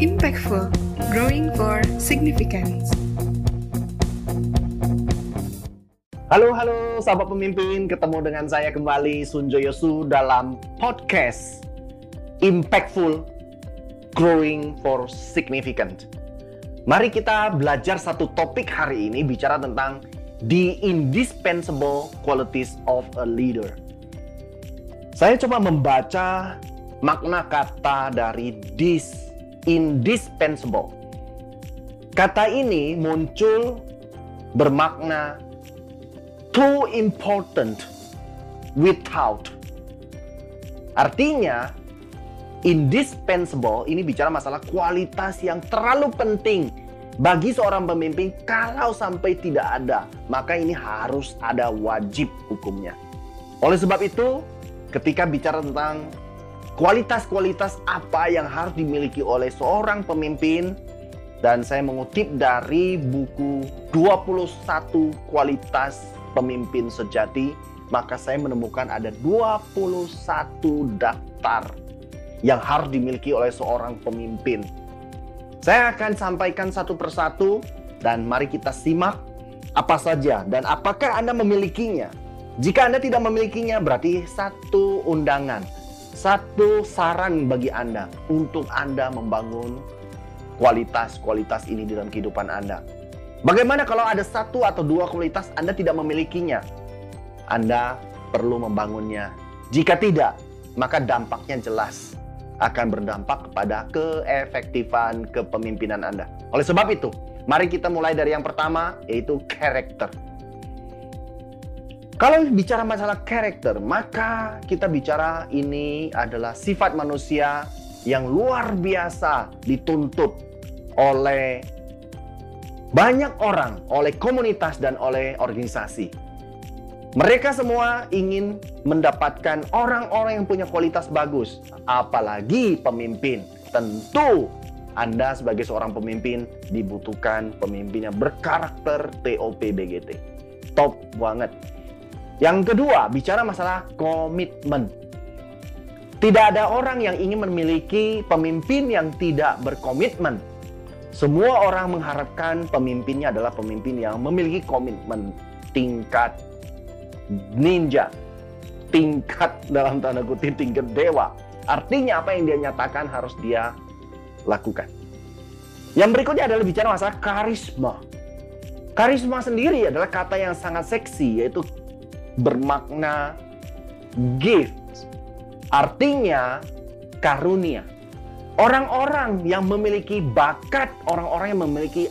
Impactful, growing for significance. Halo, halo sahabat pemimpin, ketemu dengan saya kembali Sunjo Yosu dalam podcast Impactful, Growing for Significant. Mari kita belajar satu topik hari ini bicara tentang the indispensable qualities of a leader. Saya coba membaca makna kata dari this indispensable. Kata ini muncul bermakna too important without. Artinya, indispensable ini bicara masalah kualitas yang terlalu penting bagi seorang pemimpin kalau sampai tidak ada, maka ini harus ada wajib hukumnya. Oleh sebab itu, ketika bicara tentang kualitas-kualitas apa yang harus dimiliki oleh seorang pemimpin dan saya mengutip dari buku 21 kualitas pemimpin sejati maka saya menemukan ada 21 daftar yang harus dimiliki oleh seorang pemimpin. Saya akan sampaikan satu persatu dan mari kita simak apa saja dan apakah Anda memilikinya. Jika Anda tidak memilikinya berarti satu undangan satu saran bagi Anda untuk Anda membangun kualitas-kualitas ini dalam kehidupan Anda. Bagaimana kalau ada satu atau dua kualitas Anda tidak memilikinya? Anda perlu membangunnya. Jika tidak, maka dampaknya jelas akan berdampak kepada keefektifan kepemimpinan Anda. Oleh sebab itu, mari kita mulai dari yang pertama, yaitu karakter. Kalau bicara masalah karakter, maka kita bicara ini adalah sifat manusia yang luar biasa dituntut oleh banyak orang, oleh komunitas dan oleh organisasi. Mereka semua ingin mendapatkan orang-orang yang punya kualitas bagus, apalagi pemimpin. Tentu Anda sebagai seorang pemimpin dibutuhkan pemimpin yang berkarakter TOP BGT. Top banget. Yang kedua, bicara masalah komitmen. Tidak ada orang yang ingin memiliki pemimpin yang tidak berkomitmen. Semua orang mengharapkan pemimpinnya adalah pemimpin yang memiliki komitmen tingkat ninja, tingkat dalam tanda kutip tingkat dewa. Artinya apa yang dia nyatakan harus dia lakukan. Yang berikutnya adalah bicara masalah karisma. Karisma sendiri adalah kata yang sangat seksi yaitu bermakna gift. Artinya karunia. Orang-orang yang memiliki bakat, orang-orang yang memiliki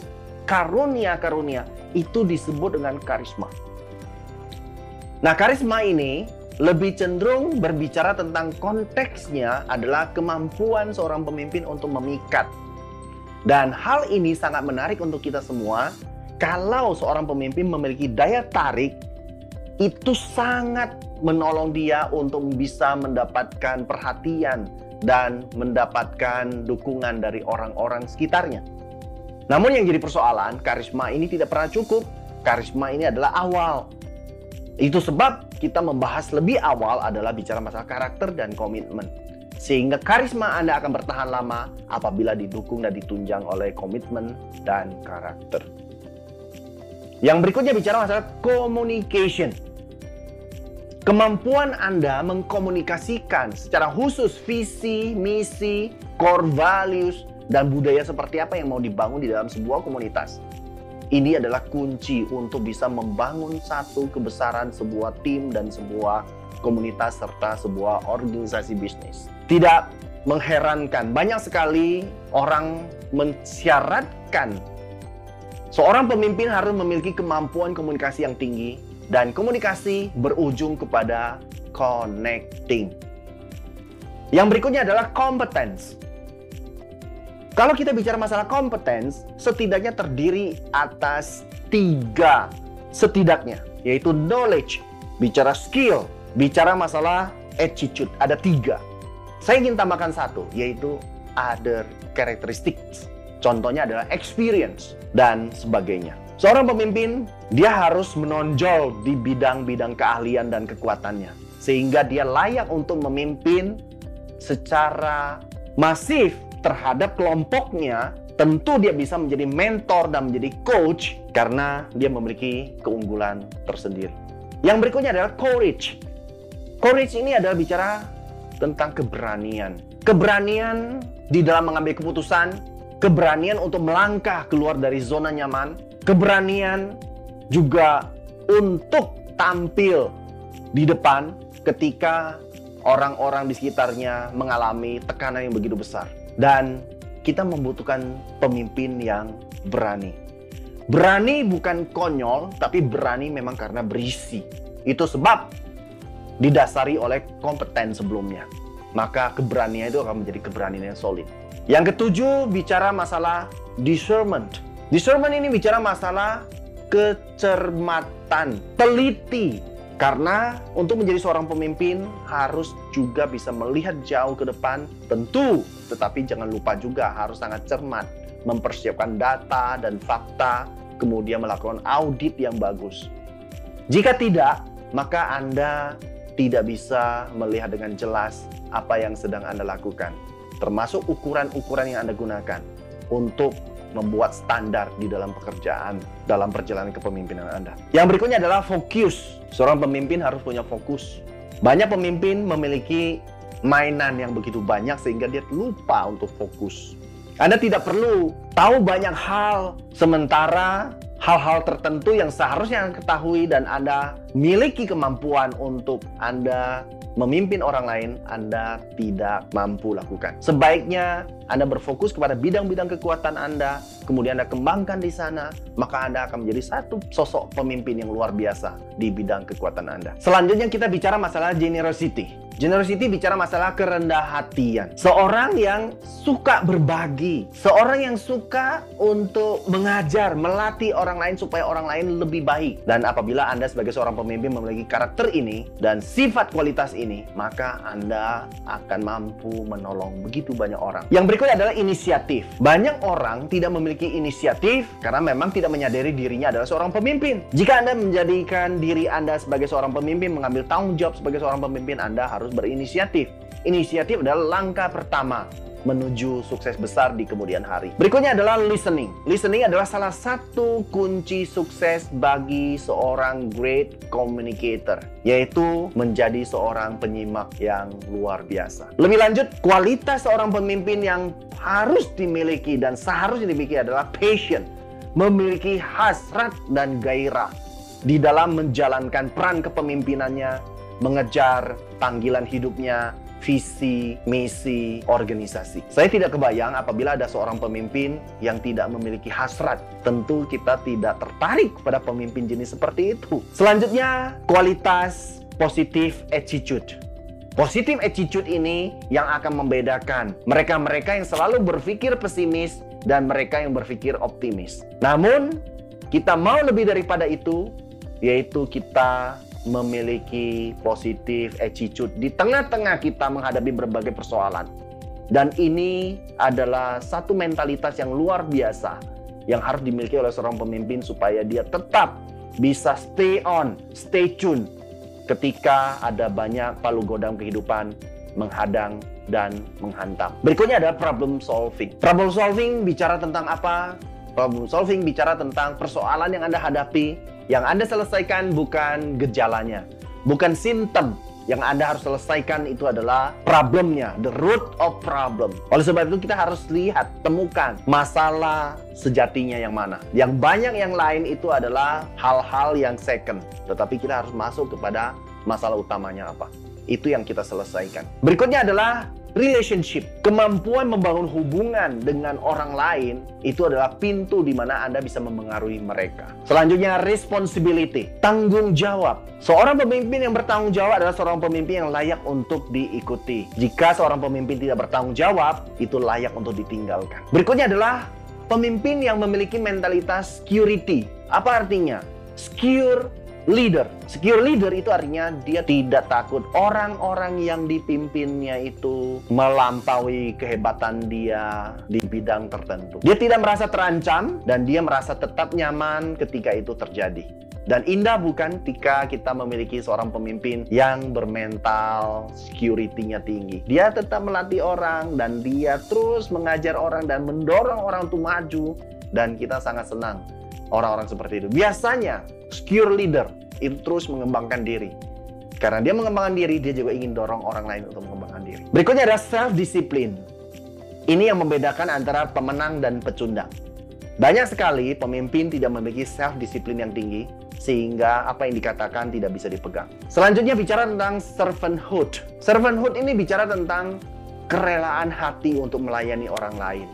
karunia-karunia itu disebut dengan karisma. Nah, karisma ini lebih cenderung berbicara tentang konteksnya adalah kemampuan seorang pemimpin untuk memikat. Dan hal ini sangat menarik untuk kita semua kalau seorang pemimpin memiliki daya tarik itu sangat menolong dia untuk bisa mendapatkan perhatian dan mendapatkan dukungan dari orang-orang sekitarnya. Namun yang jadi persoalan, karisma ini tidak pernah cukup. Karisma ini adalah awal. Itu sebab kita membahas lebih awal adalah bicara masalah karakter dan komitmen. Sehingga karisma Anda akan bertahan lama apabila didukung dan ditunjang oleh komitmen dan karakter. Yang berikutnya bicara masalah communication. Kemampuan Anda mengkomunikasikan secara khusus visi, misi, core values, dan budaya seperti apa yang mau dibangun di dalam sebuah komunitas. Ini adalah kunci untuk bisa membangun satu kebesaran sebuah tim dan sebuah komunitas serta sebuah organisasi bisnis. Tidak mengherankan, banyak sekali orang mensyaratkan seorang pemimpin harus memiliki kemampuan komunikasi yang tinggi dan komunikasi berujung kepada connecting. Yang berikutnya adalah competence. Kalau kita bicara masalah competence, setidaknya terdiri atas tiga setidaknya, yaitu knowledge, bicara skill, bicara masalah attitude, ada tiga. Saya ingin tambahkan satu, yaitu other characteristics. Contohnya adalah experience dan sebagainya. Seorang pemimpin, dia harus menonjol di bidang-bidang keahlian dan kekuatannya. Sehingga dia layak untuk memimpin secara masif terhadap kelompoknya, tentu dia bisa menjadi mentor dan menjadi coach karena dia memiliki keunggulan tersendiri. Yang berikutnya adalah courage. Courage ini adalah bicara tentang keberanian. Keberanian di dalam mengambil keputusan, keberanian untuk melangkah keluar dari zona nyaman, keberanian juga untuk tampil di depan ketika orang-orang di sekitarnya mengalami tekanan yang begitu besar. Dan kita membutuhkan pemimpin yang berani. Berani bukan konyol, tapi berani memang karena berisi. Itu sebab didasari oleh kompeten sebelumnya. Maka keberanian itu akan menjadi keberanian yang solid. Yang ketujuh bicara masalah discernment. Discernment ini bicara masalah kecermatan, teliti. Karena untuk menjadi seorang pemimpin harus juga bisa melihat jauh ke depan, tentu. Tetapi jangan lupa juga harus sangat cermat, mempersiapkan data dan fakta, kemudian melakukan audit yang bagus. Jika tidak, maka Anda tidak bisa melihat dengan jelas apa yang sedang Anda lakukan, termasuk ukuran-ukuran yang Anda gunakan untuk membuat standar di dalam pekerjaan, dalam perjalanan kepemimpinan Anda. Yang berikutnya adalah fokus. Seorang pemimpin harus punya fokus. Banyak pemimpin memiliki mainan yang begitu banyak sehingga dia lupa untuk fokus. Anda tidak perlu tahu banyak hal sementara hal-hal tertentu yang seharusnya Anda ketahui dan Anda miliki kemampuan untuk Anda memimpin orang lain, Anda tidak mampu lakukan. Sebaiknya Anda berfokus kepada bidang-bidang kekuatan Anda, kemudian Anda kembangkan di sana, maka Anda akan menjadi satu sosok pemimpin yang luar biasa di bidang kekuatan Anda. Selanjutnya kita bicara masalah generosity. Generosity bicara masalah kerendah hatian. Seorang yang suka berbagi, seorang yang suka untuk mengajar, melatih orang lain supaya orang lain lebih baik. Dan apabila Anda sebagai seorang pemimpin memiliki karakter ini dan sifat kualitas ini, maka Anda akan mampu menolong begitu banyak orang. Yang berikut adalah inisiatif. Banyak orang tidak memiliki inisiatif karena memang tidak menyadari dirinya adalah seorang pemimpin. Jika Anda menjadikan diri Anda sebagai seorang pemimpin, mengambil tanggung jawab sebagai seorang pemimpin, Anda harus berinisiatif. Inisiatif adalah langkah pertama menuju sukses besar di kemudian hari. Berikutnya adalah listening. Listening adalah salah satu kunci sukses bagi seorang great communicator, yaitu menjadi seorang penyimak yang luar biasa. Lebih lanjut, kualitas seorang pemimpin yang harus dimiliki dan seharusnya dimiliki adalah passion, memiliki hasrat dan gairah di dalam menjalankan peran kepemimpinannya mengejar panggilan hidupnya, visi, misi, organisasi. Saya tidak kebayang apabila ada seorang pemimpin yang tidak memiliki hasrat. Tentu kita tidak tertarik pada pemimpin jenis seperti itu. Selanjutnya, kualitas positif attitude. Positif attitude ini yang akan membedakan mereka-mereka yang selalu berpikir pesimis dan mereka yang berpikir optimis. Namun, kita mau lebih daripada itu, yaitu kita memiliki positif attitude di tengah-tengah kita menghadapi berbagai persoalan. Dan ini adalah satu mentalitas yang luar biasa yang harus dimiliki oleh seorang pemimpin supaya dia tetap bisa stay on, stay tune ketika ada banyak palu godam kehidupan menghadang dan menghantam. Berikutnya adalah problem solving. Problem solving bicara tentang apa? Problem solving bicara tentang persoalan yang Anda hadapi yang Anda selesaikan bukan gejalanya, bukan simptom. Yang Anda harus selesaikan itu adalah problemnya, the root of problem. Oleh sebab itu kita harus lihat, temukan masalah sejatinya yang mana. Yang banyak yang lain itu adalah hal-hal yang second. Tetapi kita harus masuk kepada masalah utamanya apa. Itu yang kita selesaikan. Berikutnya adalah relationship, kemampuan membangun hubungan dengan orang lain itu adalah pintu di mana Anda bisa memengaruhi mereka. Selanjutnya responsibility, tanggung jawab. Seorang pemimpin yang bertanggung jawab adalah seorang pemimpin yang layak untuk diikuti. Jika seorang pemimpin tidak bertanggung jawab, itu layak untuk ditinggalkan. Berikutnya adalah pemimpin yang memiliki mentalitas security. Apa artinya? Secure leader. Secure leader itu artinya dia tidak takut orang-orang yang dipimpinnya itu melampaui kehebatan dia di bidang tertentu. Dia tidak merasa terancam dan dia merasa tetap nyaman ketika itu terjadi. Dan indah bukan ketika kita memiliki seorang pemimpin yang bermental security-nya tinggi. Dia tetap melatih orang dan dia terus mengajar orang dan mendorong orang untuk maju dan kita sangat senang orang-orang seperti itu. Biasanya secure leader itu terus mengembangkan diri. Karena dia mengembangkan diri, dia juga ingin dorong orang lain untuk mengembangkan diri. Berikutnya ada self discipline. Ini yang membedakan antara pemenang dan pecundang. Banyak sekali pemimpin tidak memiliki self discipline yang tinggi sehingga apa yang dikatakan tidak bisa dipegang. Selanjutnya bicara tentang servanthood. Servanthood ini bicara tentang kerelaan hati untuk melayani orang lain.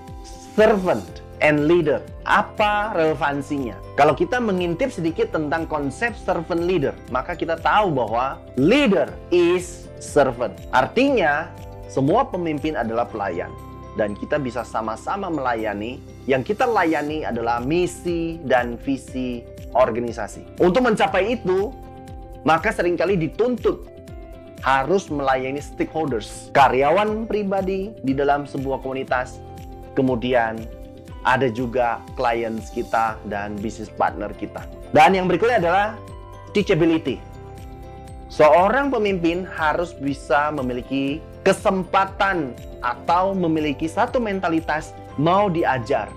Servant and leader. Apa relevansinya? Kalau kita mengintip sedikit tentang konsep servant leader, maka kita tahu bahwa leader is servant. Artinya, semua pemimpin adalah pelayan dan kita bisa sama-sama melayani. Yang kita layani adalah misi dan visi organisasi. Untuk mencapai itu, maka sering kali dituntut harus melayani stakeholders, karyawan pribadi di dalam sebuah komunitas, kemudian ada juga clients kita dan bisnis partner kita. Dan yang berikutnya adalah teachability. Seorang pemimpin harus bisa memiliki kesempatan atau memiliki satu mentalitas mau diajar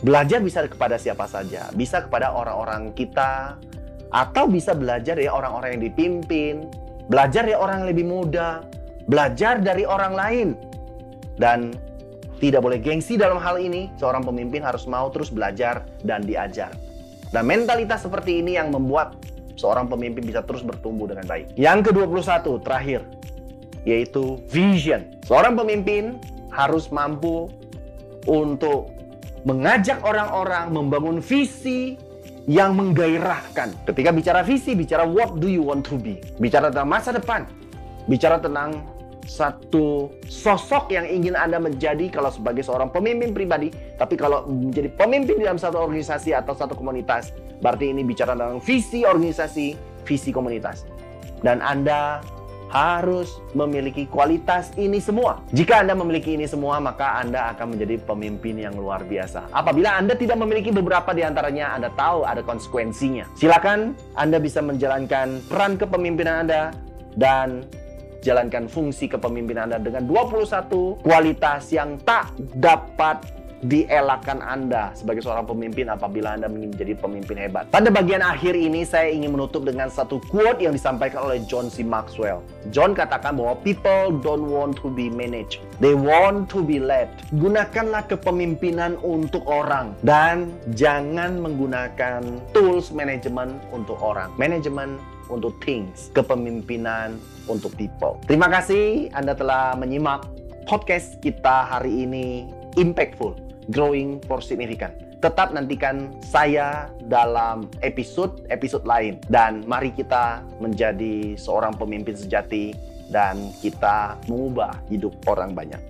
Belajar bisa kepada siapa saja, bisa kepada orang-orang kita, atau bisa belajar dari orang-orang yang dipimpin, belajar dari orang yang lebih muda, belajar dari orang lain. Dan tidak boleh gengsi dalam hal ini, seorang pemimpin harus mau terus belajar dan diajar. Dan mentalitas seperti ini yang membuat seorang pemimpin bisa terus bertumbuh dengan baik. Yang ke-21 terakhir, yaitu vision. Seorang pemimpin harus mampu untuk mengajak orang-orang membangun visi yang menggairahkan. Ketika bicara visi, bicara what do you want to be. Bicara tentang masa depan. Bicara tentang satu sosok yang ingin Anda menjadi kalau sebagai seorang pemimpin pribadi, tapi kalau menjadi pemimpin dalam satu organisasi atau satu komunitas, berarti ini bicara tentang visi organisasi, visi komunitas. Dan Anda harus memiliki kualitas ini semua. Jika Anda memiliki ini semua, maka Anda akan menjadi pemimpin yang luar biasa. Apabila Anda tidak memiliki beberapa di antaranya, Anda tahu ada konsekuensinya. Silakan Anda bisa menjalankan peran kepemimpinan Anda dan jalankan fungsi kepemimpinan Anda dengan 21 kualitas yang tak dapat dielakkan Anda sebagai seorang pemimpin apabila Anda ingin menjadi pemimpin hebat. Pada bagian akhir ini saya ingin menutup dengan satu quote yang disampaikan oleh John C. Maxwell. John katakan bahwa people don't want to be managed, they want to be led. Gunakanlah kepemimpinan untuk orang dan jangan menggunakan tools manajemen untuk orang. Manajemen untuk things, kepemimpinan untuk people. Terima kasih Anda telah menyimak podcast kita hari ini impactful growing for significant. Tetap nantikan saya dalam episode-episode lain dan mari kita menjadi seorang pemimpin sejati dan kita mengubah hidup orang banyak.